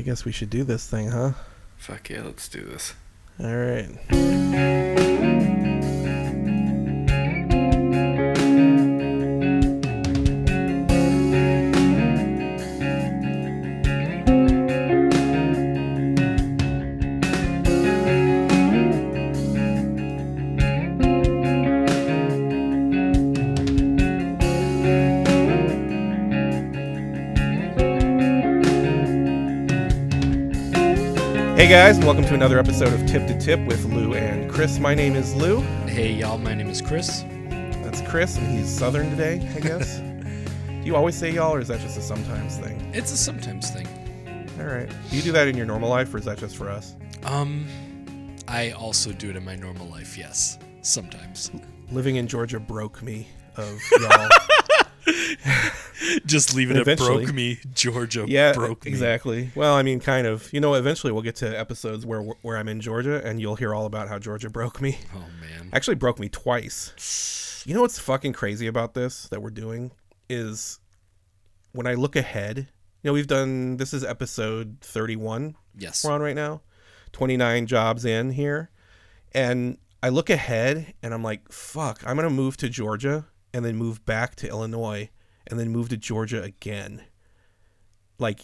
I guess we should do this thing, huh? Fuck yeah, let's do this. All right. Guys, and welcome to another episode of Tip to Tip with Lou and Chris. My name is Lou. Hey y'all, my name is Chris. That's Chris, and he's Southern today, I guess. do you always say y'all, or is that just a sometimes thing? It's a sometimes thing. All right. Do you do that in your normal life, or is that just for us? Um, I also do it in my normal life. Yes, sometimes. Living in Georgia broke me of y'all. Just leave it at broke me. Georgia yeah, broke me. exactly. Well, I mean, kind of. You know, eventually we'll get to episodes where where I'm in Georgia, and you'll hear all about how Georgia broke me. Oh man. Actually, broke me twice. You know what's fucking crazy about this that we're doing is when I look ahead. You know, we've done this is episode 31 Yes. we're on right now, 29 jobs in here, and I look ahead and I'm like, fuck, I'm gonna move to Georgia and then move back to Illinois and then move to Georgia again. Like,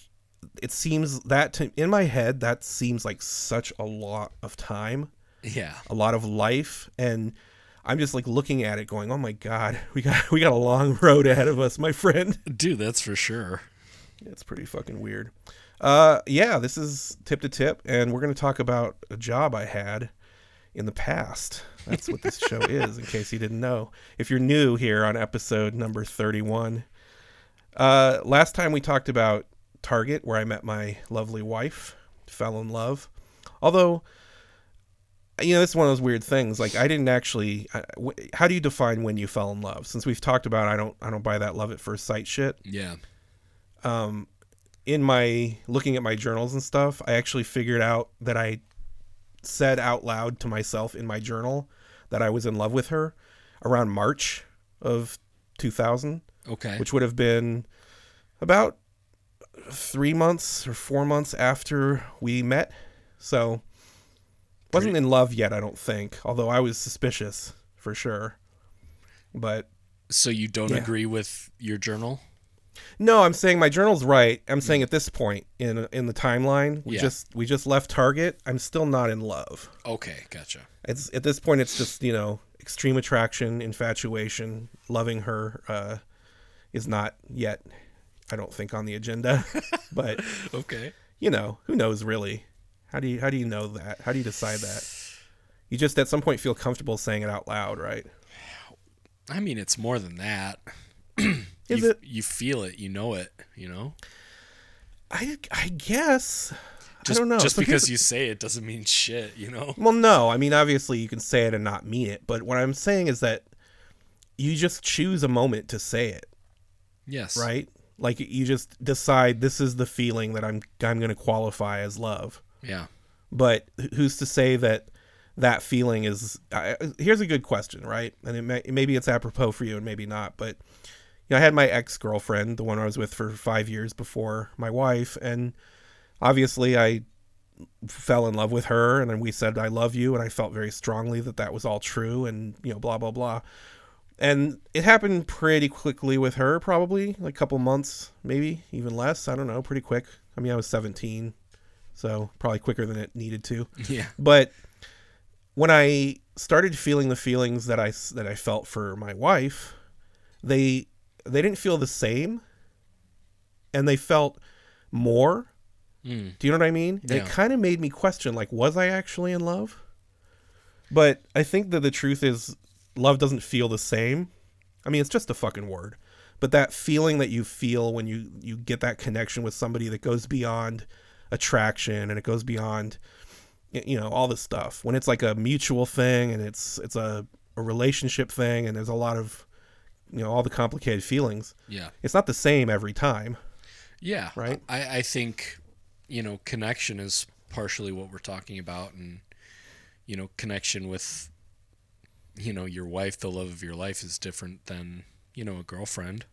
it seems that to, in my head that seems like such a lot of time Yeah. a lot of life and I'm just like looking at it going, "Oh my god, we got we got a long road ahead of us, my friend." Dude, that's for sure. It's pretty fucking weird. Uh yeah, this is tip to tip and we're going to talk about a job I had in the past. That's what this show is in case you didn't know. If you're new here on episode number 31. Uh last time we talked about Target where I met my lovely wife, fell in love. Although you know, this is one of those weird things. Like, I didn't actually. I- wh- How do you define when you fell in love? Since we've talked about, I don't, I don't buy that love at first sight shit. Yeah. Um, in my looking at my journals and stuff, I actually figured out that I said out loud to myself in my journal that I was in love with her around March of 2000, Okay. which would have been about three months or four months after we met. So wasn't Pretty- in love yet, I don't think. Although I was suspicious for sure. But so you don't Yeah. agree with your journal? no, I'm saying my journal's right. I'm saying at this point in in the timeline, we Yeah. just we just left Target. I'm still not in love. Okay, gotcha. It's at this point it's just, you know, extreme attraction, infatuation, loving her uh is not yet I don't think on the agenda. but Okay. you know, who knows really? How do you how do you know that? How do you decide that? You just at some point feel comfortable saying it out loud, right? I mean, it's more than that. Is you, it? You feel it. You know it. You know. I I guess Just, I don't know. Just So because you say it doesn't mean shit. You know. Well, no. I mean, obviously you can say it and not mean it, but what I'm saying is that you just choose a moment to say it, Yes. right? Like you just decide this is the feeling that I'm I'm going to qualify as love. Yeah. But who's to say that that feeling is I here's a good question, right? And it may, maybe it's apropos for you and maybe not, but you know, I had my ex-girlfriend, the one I was with for 5 years before my wife, and obviously I fell in love with her and then we said I love you and I felt very strongly that that was all true and you know blah blah blah. And it happened pretty quickly with her probably, like a couple months, maybe even less, I don't know, pretty quick. I mean, I was 17, so probably quicker than it needed to. Yeah. But when I started feeling the feelings that I that I felt for my wife, they they didn't feel the same, and they felt more. Mm. Do you know what I mean? And Yeah. it kind of made me question, like, was I actually in love? But I think that the truth is, love doesn't feel the same. I mean, it's just a fucking word. But that feeling that you feel when you you get that connection with somebody that goes beyond attraction and it goes beyond you know all this stuff when it's like a mutual thing and it's it's a, a relationship thing and there's a lot of you know all the complicated feelings Yeah. it's not the same every time Yeah. Right? I, I think, you know, connection is partially what we're talking about and you know, connection with you know, your wife, the love of your life is different than, you know, a girlfriend.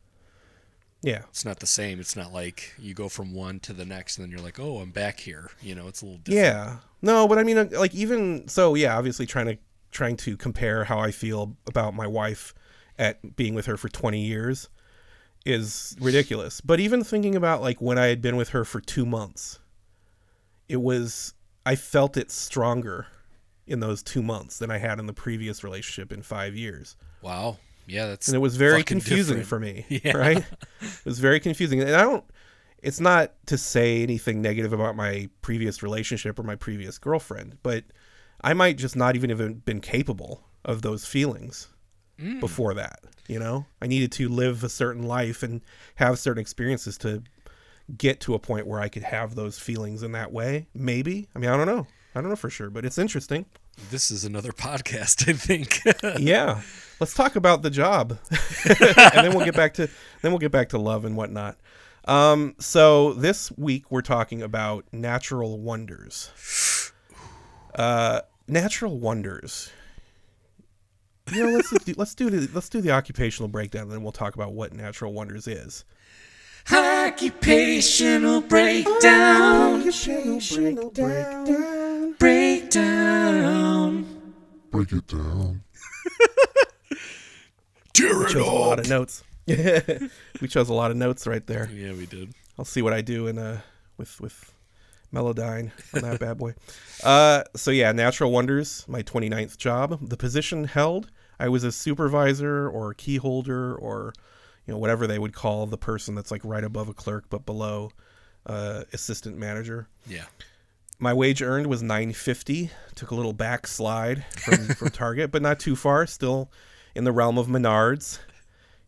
Yeah. It's not the same. It's not like you go from one to the next and then you're like, oh, I'm back here. You know, it's a little different. Yeah. No, but I mean, uh, like even so, yeah. Obviously, trying to trying to compare how I feel about my wife at being with her for 20 years is ridiculous. But even thinking about like when I had been with her for two months, it was I felt it stronger in those two months than I had in the previous relationship in five years. Wow. Yeah, that's and it was very confusing different. for me Yeah. right it was very confusing and i don't it's not to say anything negative about my previous relationship or my previous girlfriend but i might just not even have been capable of those feelings Mm. before that you know i needed to live a certain life and have certain experiences to get to a point where i could have those feelings in that way maybe i mean i don't know i don't know for sure but it's interesting. This is another podcast, I think. yeah. Let's talk about the job. And then we'll get back to then we'll get back to love and whatnot. Um so this week we're talking about natural wonders. Uh natural wonders. You know let's do, let's do the let's do the occupational breakdown and then we'll talk about what natural wonders is. Occupational breakdown. Occupational Breakdown. Break down. Break it down. Tear we chose a lot of notes we chose a lot of notes right there yeah, we did. I'll see what I do in uh with with Melodyne on that bad boy. Uh, so yeah, Natural Wonders, my 29th job. The position held, I was a supervisor or key holder or you know whatever they would call the person that's like right above a clerk but below uh, assistant manager. Yeah. My wage earned was 950. Took a little backslide from from Target, but not too far. Still in the realm of Menards.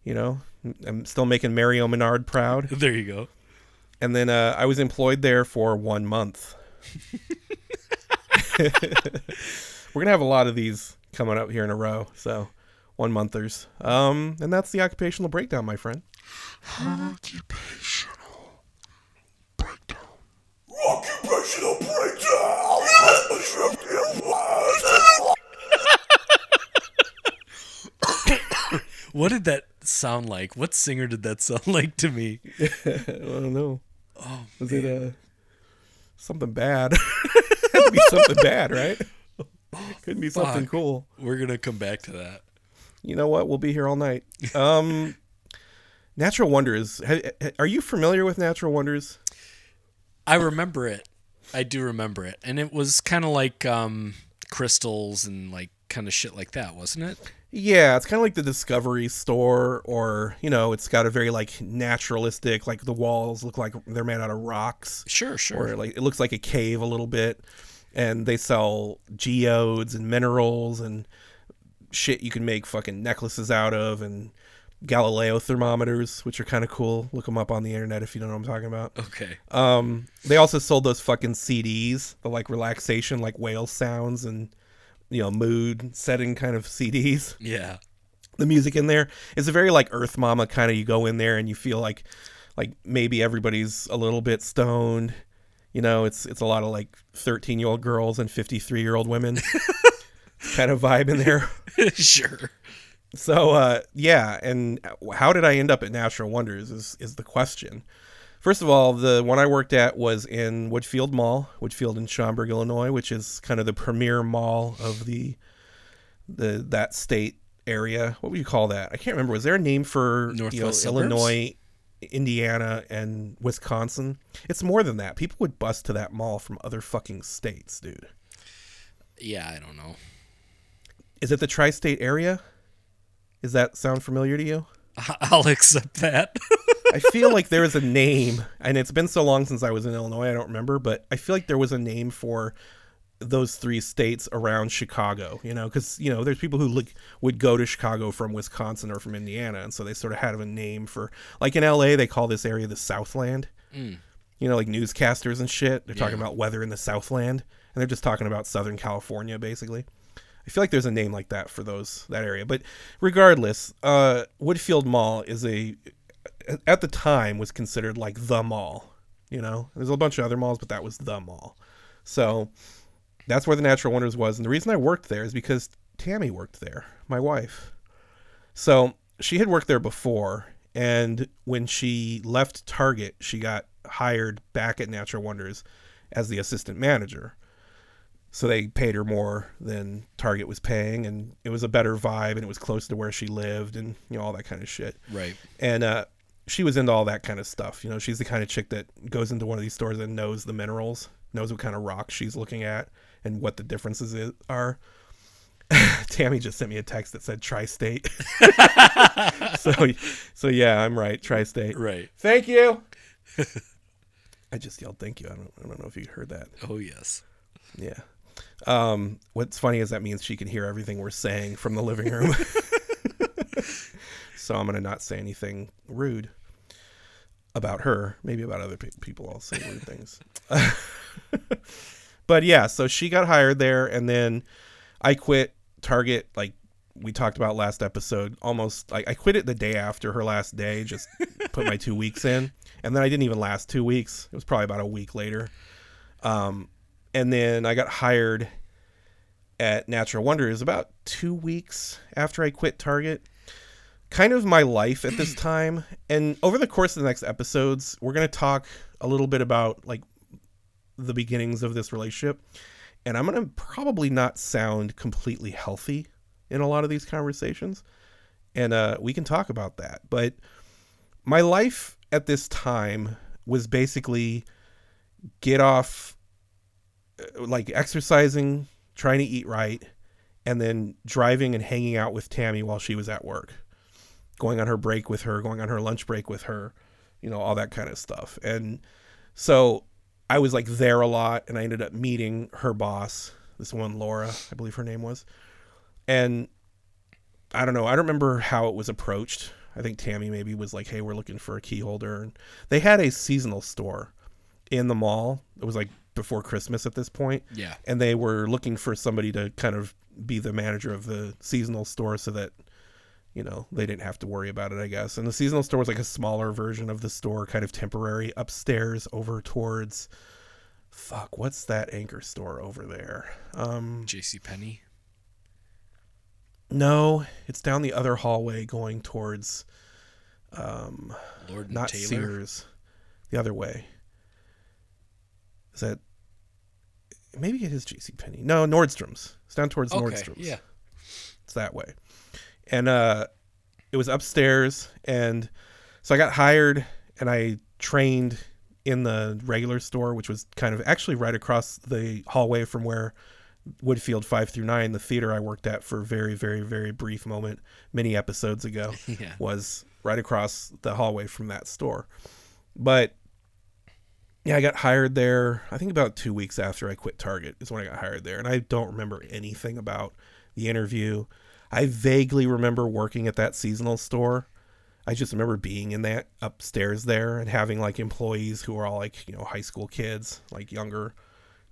You know, I'm still making Mario Menard proud There you go. and then uh, I was employed there for one month. We're gonna have a lot of these coming up here in a row, so one monthers. Um, and that's the occupational breakdown, my friend. Occupational breakdown. Occupational What did that sound like? What singer did that sound like to me? I don't know. Oh, was it uh something bad? Had to be something bad, right? Couldn't be something Fuck. cool. We're gonna come back to that. You know what? We'll be here all night. Um, Natural Wonders. ha- ha- Are you familiar with Natural Wonders? I remember it. I do remember it, and it was kind of like um, crystals and like kind of shit like that, wasn't it? Yeah, it's kind of like the Discovery store, or you know, it's got a very like naturalistic, like the walls look like they're made out of rocks, Sure, sure. or like it looks like a cave a little bit, and they sell geodes and minerals and shit you can make fucking necklaces out of, and Galileo thermometers, which are kind of cool. Look them up on the internet if you don't know what I'm talking about. Okay. Um, they also sold those fucking CDs, the like relaxation, like whale sounds and you know mood setting kind of CDs Yeah. the music in there is a very like Earth Mama kind of. You go in there and you feel like like maybe everybody's a little bit stoned. You know, it's it's a lot of like thirteen year old girls and fifty three year old women kind of vibe in there. sure. So uh, yeah, and how did I end up at Natural Wonders is is the question. First of all, the one I worked at was in Woodfield Mall, Woodfield in Schaumburg, Illinois, which is kind of the premier mall of the the that state area. What would you call that? I can't remember. Was there a name for you know, Illinois, Indiana, and Wisconsin? It's more than that. People would bust to that mall from other fucking states, dude. Yeah, I don't know. Is it the tri-state area? Does that sound familiar to you? I'll accept that. I feel like there is a name, and it's been so long since I was in Illinois, I don't remember, but I feel like there was a name for those three states around Chicago, you know, because, you know, there's people who look, would go to Chicago from Wisconsin or from Indiana, and so they sort of had a name for, like in LA, they call this area the Southland. Mm. You know, like newscasters and shit, they're talking about weather in the Southland, and they're just talking about Southern California, basically. I feel like there's a name like that for those that area, but regardless, uh, Woodfield Mall is a at the time was considered like the mall. You know, there's a bunch of other malls, but that was the mall. So that's where the Natural Wonders was, and the reason I worked there is because Tammy worked there, my wife. So she had worked there before, And when she left Target, she got hired back at Natural Wonders as the assistant manager. So they paid her more than Target was paying, and it was a better vibe, and it was close to where she lived, and you know all that kind of shit. Right. And uh, she was into all that kind of stuff. You know, she's the kind of chick that goes into one of these stores and knows the minerals, knows what kind of rocks she's looking at, and what the differences is, are. Tammy just sent me a text that said tri-state. so, so yeah, I'm right, tri-state. Right. Thank you. I just yelled thank you. I don't, I don't know if you heard that. Oh yes. Yeah. Um, what's funny is that means she can hear everything we're saying from the living room. so I'm gonna not say anything rude about her. Maybe about other pe- people, I'll say rude things. but yeah, so she got hired there, and then I quit Target. Like we talked about last episode, almost like I quit it the day after her last day. Just put my two weeks in, and then I didn't even last two weeks. It was probably about a week later. Um, and then I got hired at Natural Wonders about two weeks after I quit Target. Kind of my life at this time, and over the course of the next episodes, we're gonna talk a little bit about like the beginnings of this relationship, and I'm gonna probably not sound completely healthy in a lot of these conversations, and uh, we can talk about that. But my life at this time was basically get off Uh, like exercising, trying to eat right, and then driving and hanging out with Tammy while she was at work, going on her break with her, going on her lunch break with her, you know, all that kind of stuff. And so I was like there a lot, and I ended up meeting her boss, this one Laura, I believe her name was, and I don't know, I don't remember how it was approached. I think Tammy maybe was like, "Hey, we're looking for a key holder," and they had a seasonal store in the mall. It was like before Christmas at this point, Yeah. and they were looking for somebody to kind of be the manager of the seasonal store so that you know they didn't have to worry about it i guess and the seasonal store was like a smaller version of the store kind of temporary upstairs over towards fuck what's that anchor store over there um J.C. Penney. no it's down the other hallway going towards um Lord and Taylor. sears the other way is that maybe it is jc Penney. no nordstrom's it's down towards Okay. nordstrom's Yeah. it's that way and uh it was upstairs and so i got hired and i trained in the regular store which was kind of actually right across the hallway from where woodfield 5 through 9 the theater i worked at for a very very very brief moment many episodes ago Yeah. was right across the hallway from that store but yeah i got hired there i think about two weeks after i quit target is when i got hired there and i don't remember anything about the interview I vaguely remember working at that seasonal store. I just remember being in that upstairs there and having like employees who were all like, you know, high school kids, like younger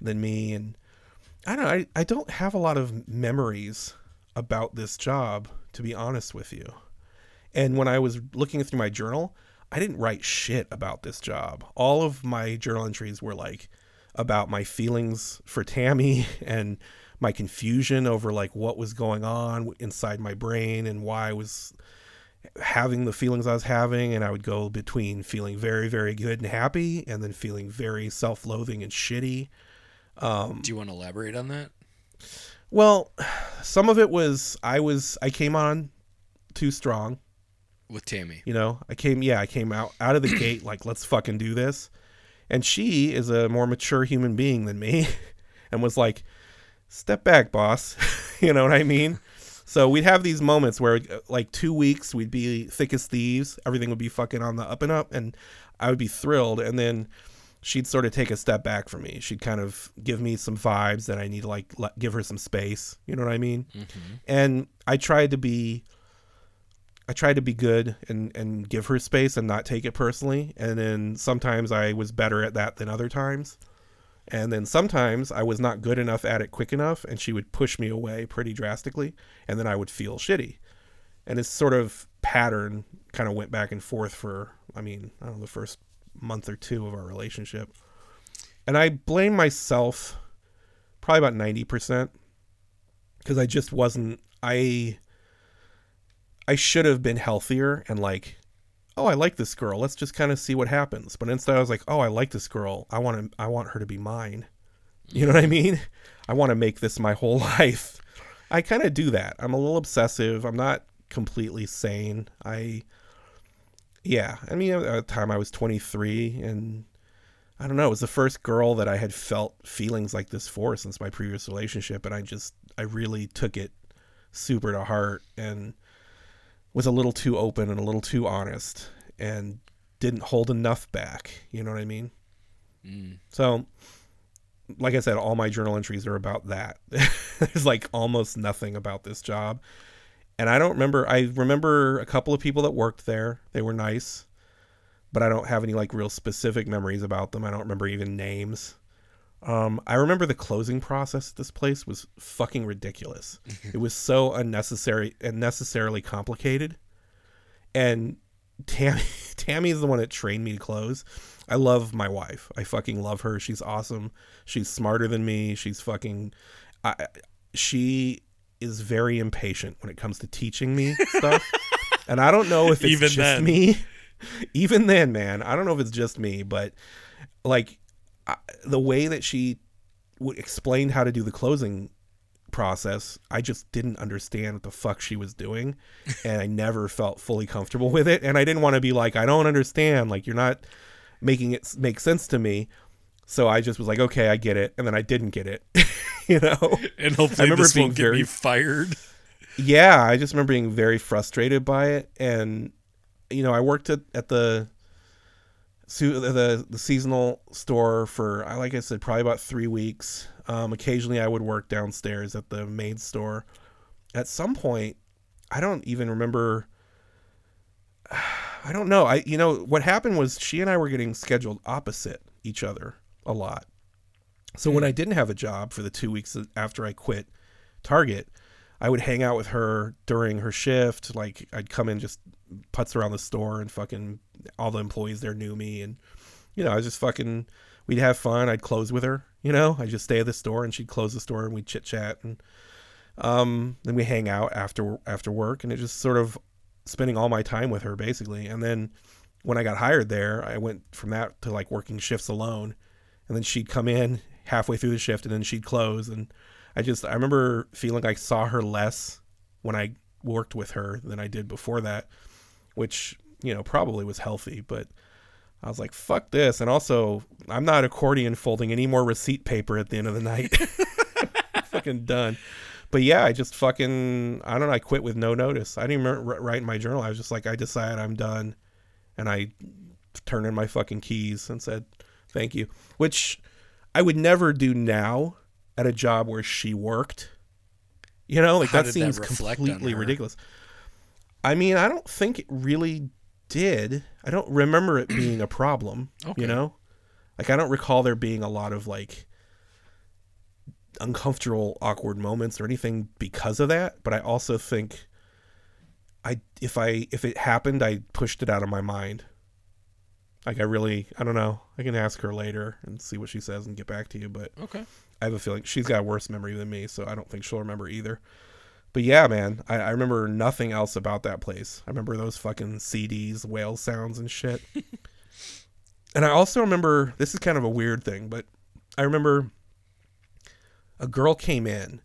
than me. And I don't know, I, I don't have a lot of memories about this job, to be honest with you. And when I was looking through my journal, I didn't write shit about this job. All of my journal entries were like about my feelings for Tammy and my confusion over like what was going on inside my brain and why I was having the feelings I was having and I would go between feeling very very good and happy and then feeling very self-loathing and shitty. Um, Do you want to elaborate on that? Well, some of it was I was I came on too strong, With Tammy. you know. I came yeah, I came out out of the gate like let's fucking do this. And she is a more mature human being than me and was like step back, boss. you know what I mean? So we'd have these moments where, like, two weeks we'd be thick as thieves. Everything would be fucking on the up and up, and I would be thrilled. And then she'd sort of take a step back from me. She'd kind of give me some vibes that I need to like let, give her some space. You know what I mean? Mm-hmm. And I tried to be, I tried to be good and and give her space and not take it personally. And then sometimes I was better at that than other times. And then sometimes I was not good enough at it quick enough, and she would push me away pretty drastically, and then I would feel shitty. And this sort of pattern kind of went back and forth for, I mean, I don't know, the first month or two of our relationship. And I blame myself probably about 90% because I just wasn't, I, I should have been healthier and like oh, I like this girl. Let's just kind of see what happens. But instead, I was like, oh, I like this girl. I want to. I want her to be mine. You know what I mm. mean? I want to make this my whole life. I kind of do that. I'm a little obsessive. I'm not completely sane. I, yeah. I mean, at the time I was 23, and I don't know. It was the first girl that I had felt feelings like this for since my previous relationship, and I just, I really took it super to heart and was a little too open and a little too honest, and didn't hold enough back. You know what I mean? Mm. So, like I said, all my journal entries are about that. There's like almost nothing about this job. And I don't remember, I remember a couple of people that worked there. They were nice, but I don't have any like real specific memories about them. I don't remember even names. Um, I remember the closing process at this place was fucking ridiculous. it was so unnecessary and necessarily complicated. And Tammy, Tammy is the one that trained me to close. I love my wife. I fucking love her. She's awesome. She's smarter than me. She's fucking. I, she is very impatient when it comes to teaching me stuff. and I don't know if it's Even just then. me. Even then, man, I don't know if it's just me, but like I, the way that she would explain how to do the closing process, I just didn't understand what the fuck she was doing, and I never felt fully comfortable with it. And I didn't want to be like, I don't understand. Like you're not making it make sense to me. So I just was like, okay, I get it, and then I didn't get it. you know? And hopefully remember this being won't get very- me fired. yeah, I just remember being very frustrated by it, and you know, I worked at, at the su- the the seasonal store for I like I said probably about three weeks. Um, occasionally, I would work downstairs at the maid store. At some point, I don't even remember. I don't know. I you know what happened was she and I were getting scheduled opposite each other a lot. So when I didn't have a job for the two weeks after I quit Target, I would hang out with her during her shift. Like I'd come in just putz around the store and fucking all the employees there knew me and you know, I was just fucking we'd have fun. I'd close with her, you know. I'd just stay at the store and she'd close the store and we'd chit chat and um then we hang out after after work and it just sort of spending all my time with her basically. And then when I got hired there, I went from that to like working shifts alone. And then she'd come in halfway through the shift and then she'd close and I just I remember feeling like I saw her less when I worked with her than I did before that, which, you know, probably was healthy, but I was like, fuck this. And also, I'm not accordion folding any more receipt paper at the end of the night. fucking done. But yeah, I just fucking, I don't know, I quit with no notice. I didn't even write in my journal. I was just like, I decided I'm done. And I turned in my fucking keys and said, thank you. Which I would never do now at a job where she worked. You know, like How that did that seems completely ridiculous. I mean, I don't think it really did. I don't remember it being a problem. Okay. You know, like I don't recall there being a lot of like uncomfortable, awkward moments or anything because of that. But I also think I if I if it happened, I pushed it out of my mind. Like I really, I don't know. I can ask her later and see what she says and get back to you. But Okay. I have a feeling she's got a worse memory than me, so I don't think she'll remember either. But yeah, man, I, I remember nothing else about that place. I remember those fucking CDs, whale sounds, and shit. and I also remember this is kind of a weird thing, but I remember a girl came in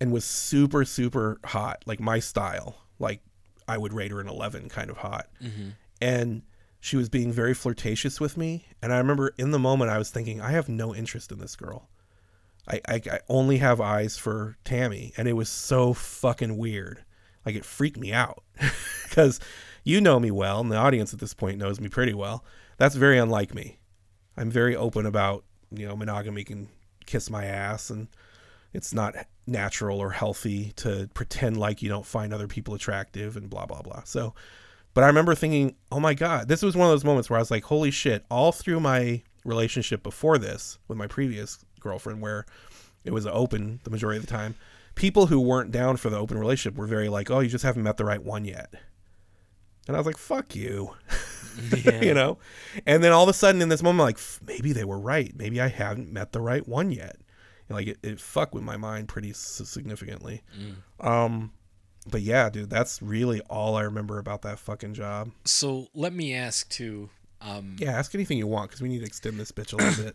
and was super, super hot, like my style. Like I would rate her an 11 kind of hot. Mm-hmm. And she was being very flirtatious with me. And I remember in the moment I was thinking, I have no interest in this girl. I, I, I only have eyes for Tammy. And it was so fucking weird. Like it freaked me out. Because you know me well, and the audience at this point knows me pretty well. That's very unlike me. I'm very open about, you know, monogamy can kiss my ass and it's not natural or healthy to pretend like you don't find other people attractive and blah blah blah. So, but I remember thinking, "Oh my god, this was one of those moments where I was like, holy shit, all through my relationship before this with my previous girlfriend where it was open the majority of the time, people who weren't down for the open relationship were very like, "Oh, you just haven't met the right one yet." And I was like, "Fuck you." you know? And then all of a sudden in this moment, like, maybe they were right. Maybe I haven't met the right one yet. And, like, it, it fucked with my mind pretty significantly. Um, but yeah, dude, that's really all I remember about that fucking job. So let me ask too. Um, Yeah, ask anything you want because we need to extend this bitch a little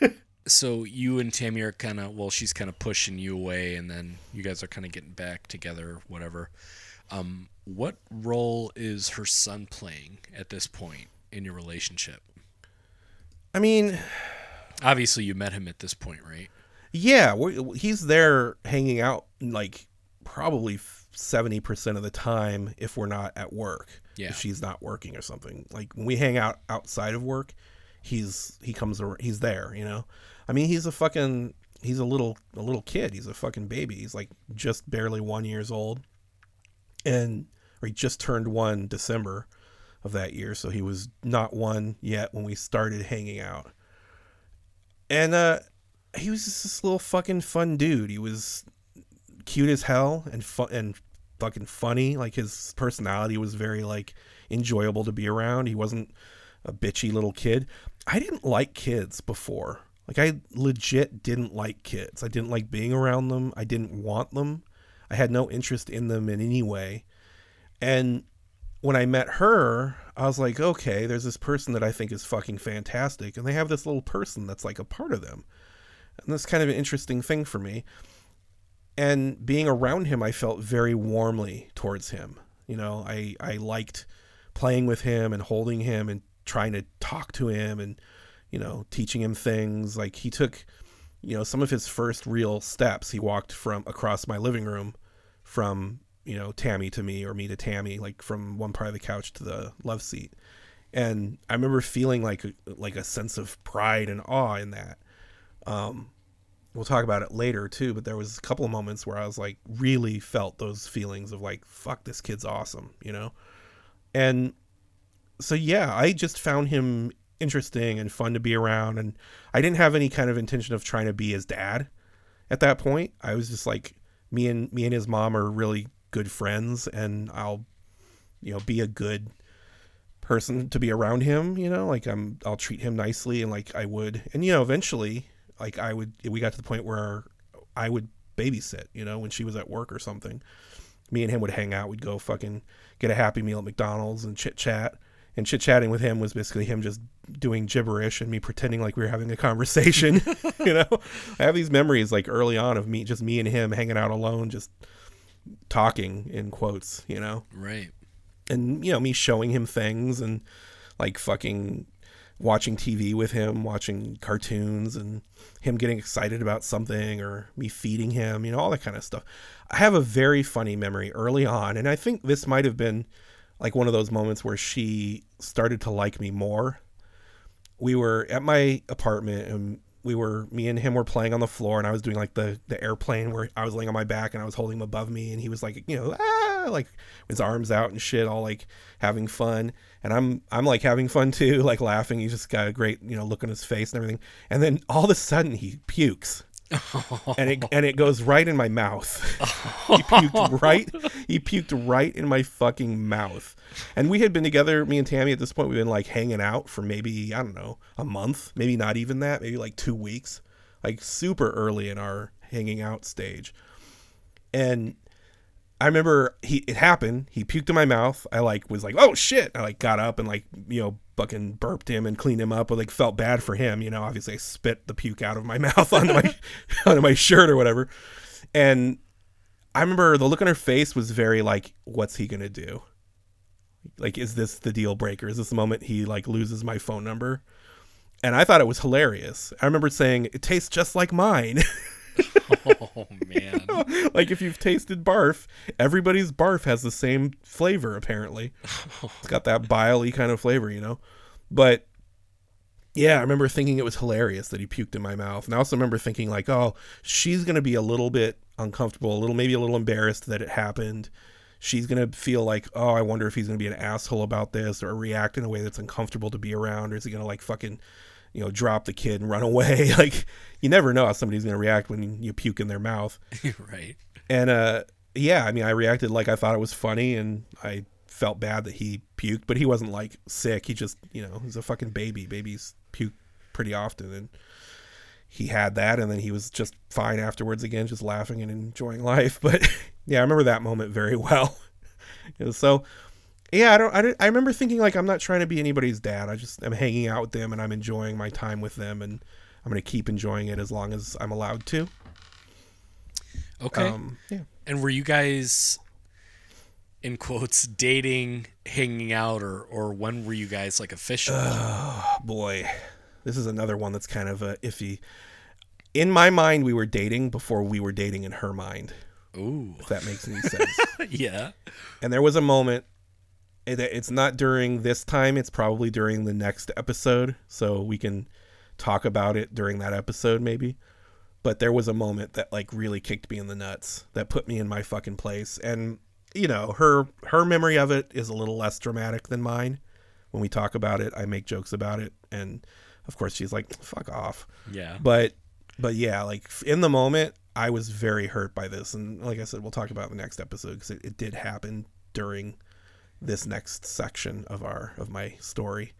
bit. so you and Tammy are kind of well, she's kind of pushing you away, and then you guys are kind of getting back together, whatever. Um, what role is her son playing at this point in your relationship? I mean, Obviously, you met him at this point, right? yeah, he's there hanging out like probably seventy percent of the time if we're not at work. Yeah. if she's not working or something. Like when we hang out outside of work, he's he comes he's there. You know, I mean, he's a fucking he's a little a little kid. He's a fucking baby. He's like just barely one years old, and or he just turned one December of that year, so he was not one yet when we started hanging out. And uh, he was just this little fucking fun dude. He was cute as hell and fun and fucking funny. Like his personality was very like enjoyable to be around. He wasn't a bitchy little kid. I didn't like kids before. Like I legit didn't like kids. I didn't like being around them. I didn't want them. I had no interest in them in any way. And when I met her, I was like, okay, there's this person that I think is fucking fantastic, and they have this little person that's like a part of them. And that's kind of an interesting thing for me. And being around him, I felt very warmly towards him. You know, I, I liked playing with him and holding him and trying to talk to him and, you know, teaching him things. Like he took, you know, some of his first real steps. He walked from across my living room from, you know, Tammy to me or me to Tammy, like from one part of the couch to the love seat. And I remember feeling like like a sense of pride and awe in that. Um, we'll talk about it later too, but there was a couple of moments where I was like really felt those feelings of like fuck this kid's awesome, you know? And so yeah, I just found him interesting and fun to be around and I didn't have any kind of intention of trying to be his dad at that point. I was just like me and me and his mom are really good friends and I'll you know be a good person to be around him, you know, like I'm I'll treat him nicely and like I would. And you know, eventually like I would we got to the point where I would babysit, you know, when she was at work or something. Me and him would hang out, we'd go fucking get a happy meal at McDonald's and chit chat. And chit chatting with him was basically him just doing gibberish and me pretending like we were having a conversation. you know, I have these memories like early on of me, just me and him hanging out alone, just talking in quotes, you know Right. and you know me showing him things and like fucking watching TV with him, watching cartoons and him getting excited about something or me feeding him, you know, all that kind of stuff. I have a very funny memory early on and I think this might have been like one of those moments where she started to like me more. We were at my apartment and we were me and him were playing on the floor and I was doing like the the airplane where I was laying on my back and I was holding him above me and he was like, you know, ah, like his arms out and shit, all like having fun. And I'm I'm like having fun too, like laughing. He's just got a great, you know, look on his face and everything. And then all of a sudden he pukes. And it and it goes right in my mouth. he puked right he puked right in my fucking mouth. And we had been together, me and Tammy at this point, we've been like hanging out for maybe, I don't know, a month, maybe not even that, maybe like two weeks. Like super early in our hanging out stage. And I remember he it happened. He puked in my mouth. I like was like, oh shit. I like got up and like, you know, fucking burped him and cleaned him up. I like felt bad for him. You know, obviously I spit the puke out of my mouth onto my onto my shirt or whatever. And I remember the look on her face was very like, what's he gonna do? Like, is this the deal breaker? Is this the moment he like loses my phone number? And I thought it was hilarious. I remember saying, it tastes just like mine. Oh man. like if you've tasted barf, everybody's barf has the same flavor apparently. It's got that biley kind of flavor, you know. But yeah, I remember thinking it was hilarious that he puked in my mouth. And I also remember thinking like, oh, she's gonna be a little bit uncomfortable, a little maybe a little embarrassed that it happened. She's gonna feel like, oh, I wonder if he's gonna be an asshole about this or react in a way that's uncomfortable to be around, or is he gonna like fucking you know, drop the kid and run away. like you never know how somebody's gonna react when you puke in their mouth. right. And uh yeah, I mean I reacted like I thought it was funny and I felt bad that he puked, but he wasn't like sick. He just, you know, he's a fucking baby. Babies puke pretty often and he had that and then he was just fine afterwards again just laughing and enjoying life but yeah i remember that moment very well so yeah I don't, I don't i remember thinking like i'm not trying to be anybody's dad i just i'm hanging out with them and i'm enjoying my time with them and i'm going to keep enjoying it as long as i'm allowed to Okay. um yeah and were you guys in quotes dating, hanging out, or or when were you guys like official? Oh boy this is another one that's kind of uh, iffy in my mind we were dating before we were dating in her mind Ooh. if that makes any sense yeah. and there was a moment it, it's not during this time it's probably during the next episode so we can talk about it during that episode maybe. But there was a moment that like really kicked me in the nuts that put me in my fucking place and you know her her memory of it is a little less dramatic than mine. When we talk about it i make jokes about it and of course she's like fuck off. Yeah. but but yeah like in the moment i was very hurt by this and like i said we'll talk about it in the next episode because it, it did happen during this next section of our of my story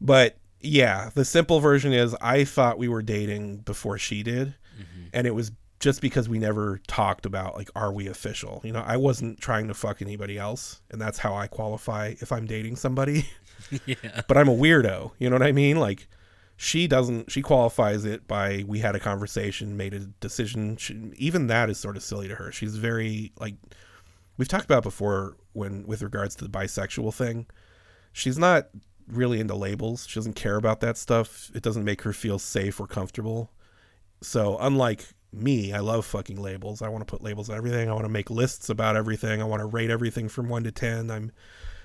but yeah the simple version is i thought we were dating before she did mm-hmm. and it was just because we never talked about like are we official you know i wasn't trying to fuck anybody else and that's how i qualify if i'm dating somebody yeah. but I'm a weirdo. You know what I mean? Like she doesn't. She qualifies it by we had a conversation, made a decision. She, even that is sort of silly to her. She's very like we've talked about before when with regards to the bisexual thing. She's not really into labels. She doesn't care about that stuff. It doesn't make her feel safe or comfortable. So unlike me, I love fucking labels. I want to put labels on everything. I want to make lists about everything. I want to rate everything from 1 to 10. I'm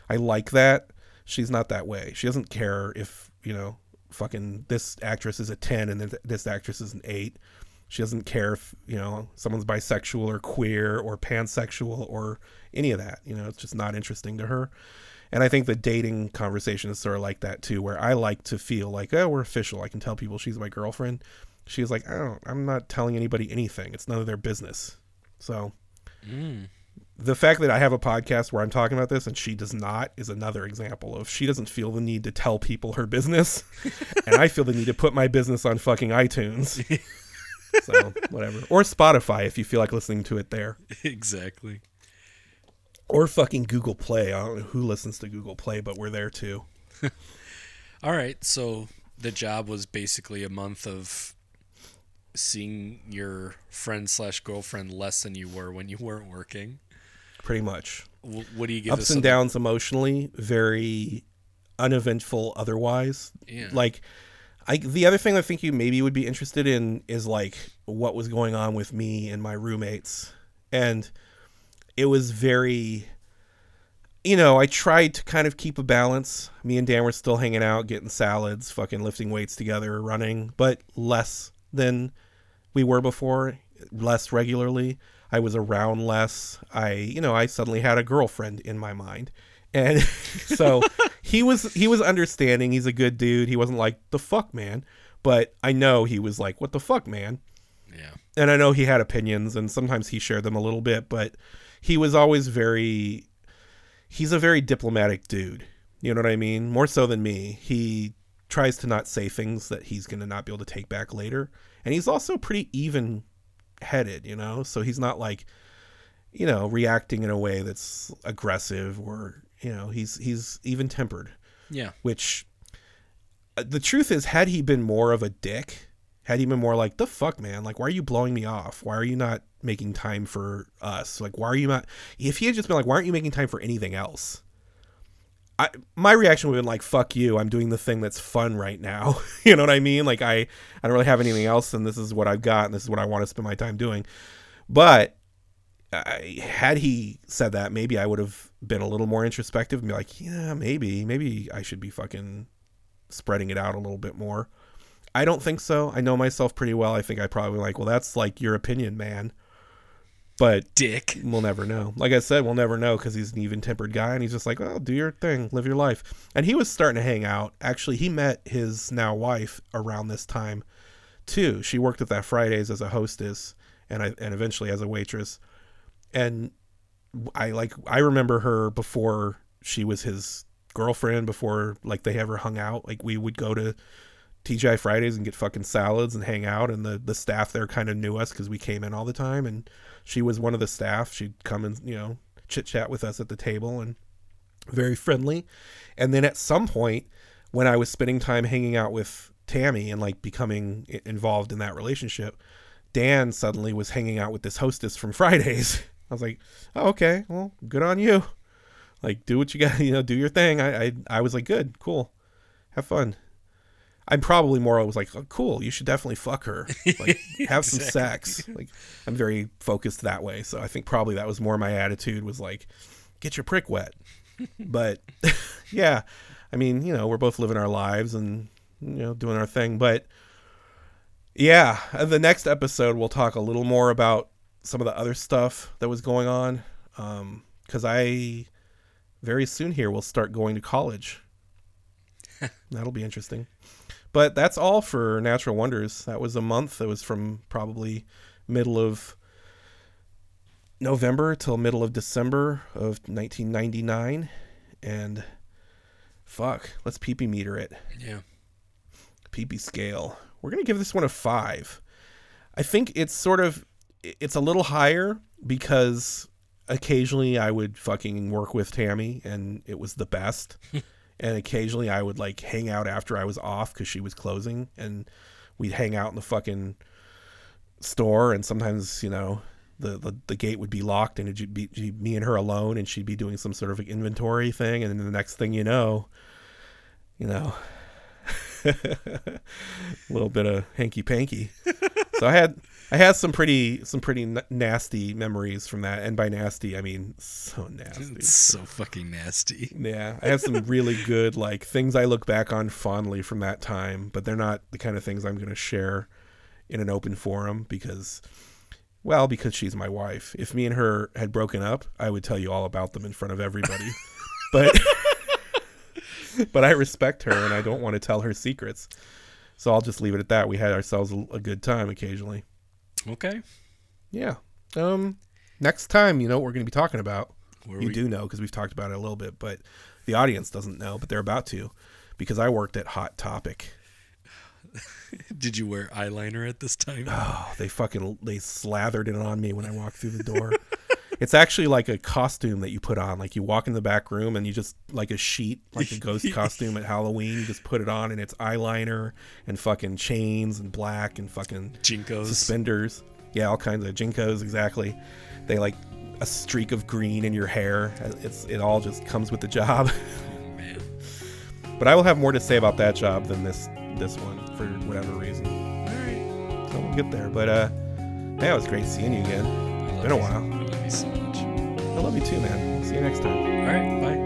I like that. She's not that way. She doesn't care if, you know, fucking this actress is a 10 and this actress is an 8. She doesn't care if, you know, someone's bisexual or queer or pansexual or any of that. You know, it's just not interesting to her. And I think the dating conversation is sort of like that too, where I like to feel like, oh, we're official. I can tell people she's my girlfriend. She's like, I don't, I'm not telling anybody anything. It's none of their business. So Mm. the fact that I have a podcast where I'm talking about this and she does not is another example of she doesn't feel the need to tell people her business, and I feel the need to put my business on fucking iTunes. so whatever, or Spotify if you feel like listening to it there, Exactly. or fucking Google Play. I don't know who listens to Google Play, but we're there too. All right. So the job was basically a month of seeing your friend slash girlfriend less than you were when you weren't working. Pretty much W- what do you give ups us? and downs emotionally, very uneventful otherwise. Yeah. Like I the other thing I think you maybe would be interested in is like what was going on with me and my roommates. And it was very you know, I tried to kind of keep a balance. Me and Dan were still hanging out, getting salads, fucking lifting weights together, running, but less than we were before, less regularly. I was around less. I, you know, I suddenly had a girlfriend in my mind. And so he was he was understanding. He's a good dude. He wasn't like the fuck man, but I know he was like what the fuck man yeah. and I know he had opinions and sometimes he shared them a little bit, but he was always very he's a very diplomatic dude. You know what I mean? More so than me. He tries to not say things that he's going to not be able to take back later. And he's also pretty even headed, you know? So he's not like you know, reacting in a way that's aggressive or, you know, he's he's even tempered. Yeah. which uh, the truth is had he been more of a dick had he been more like the fuck man like why are you blowing me off? Why are you not making time for us? Like why are you not if he had just been like why aren't you making time for anything else? I, my reaction would have been like fuck you i'm doing the thing that's fun right now. You know what i mean? Like i i don't really have anything else and this is what i've got and this is what i want to spend my time doing. But I, had he said that, maybe I would have been a little more introspective and be like, yeah, maybe, maybe I should be fucking spreading it out a little bit more. I don't think so. I know myself pretty well. I think I probably like, well, that's like your opinion, man. But Dick. we'll never know. Like I said, we'll never know because he's an even tempered guy and he's just like, well, do your thing, live your life. And he was starting to hang out. Actually, he met his now wife around this time too. She worked at that Fridays as a hostess and I, and eventually as a waitress. And I like I remember her before she was his girlfriend before like they ever hung out. Like we would go to TGI Fridays and get fucking salads and hang out. And the the staff there kind of knew us because we came in all the time. And she was one of the staff. She'd come and you know chit chat with us at the table and very friendly. And then at some point, when I was spending time hanging out with Tammy and like becoming involved in that relationship, Dan suddenly was hanging out with this hostess from Fridays. I was like, oh, okay, well, good on you. Like, do what you got, you know, do your thing. I, I, I was like, good, cool, have fun. I'm probably more. I was like, oh, cool. You should definitely fuck her. Like, have some sex. Like, I'm very focused that way. So I think probably that was more my attitude. Was like, get your prick wet. But yeah, I mean, you know, we're both living our lives and you know doing our thing. But yeah, uh, the next episode we'll talk a little more about some of the other stuff that was going on. Um, because I very soon here will start going to college. That'll be interesting. But that's all for Natural Wonders. That was a month. That was from probably middle of November till middle of December of 1999. And fuck, let's peepee meter it. Yeah. Peepee scale. We're gonna give this one a five. I think it's sort of it's a little higher because occasionally I would fucking work with Tammy and it was the best. and occasionally I would like hang out after I was off because she was closing and we'd hang out in the fucking store and sometimes, you know, the, the, the gate would be locked and it'd be, be me and her alone and she'd be doing some sort of inventory thing and then the next thing you know, you know, a little bit of hanky panky. so I had I had some pretty some pretty n- nasty memories from that, and by nasty I mean so nasty. It's so fucking nasty. Yeah, I have some really good like things I look back on fondly from that time, but they're not the kind of things I'm going to share in an open forum because well, because she's my wife. If me and her had broken up, I would tell you all about them in front of everybody. but but I respect her and I don't want to tell her secrets. So I'll just leave it at that. We had ourselves a, a good time occasionally. Okay. Yeah. Um next time, you know what we're going to be talking about. Where you we, do know because we've talked about it a little bit, but the audience doesn't know, but they're about to because I worked at Hot Topic. Did you wear eyeliner at this time? Oh, they fucking they slathered it on me when I walked through the door. it's actually like a costume that you put on. Like you walk in the back room and you just like a sheet, like a ghost costume at Halloween. You just put it on and it's eyeliner and fucking chains and black and fucking JNCOs. suspenders. Yeah, all kinds of JNCOs. Exactly. They like a streak of green in your hair. It's it all just comes with the job. Oh, man. But I will have more to say about that job than this this one for whatever reason. All right. So we'll get there. But uh, yeah, it was great seeing you again. Been a while. You so much. I love you too, man. See you next time. All right. Bye.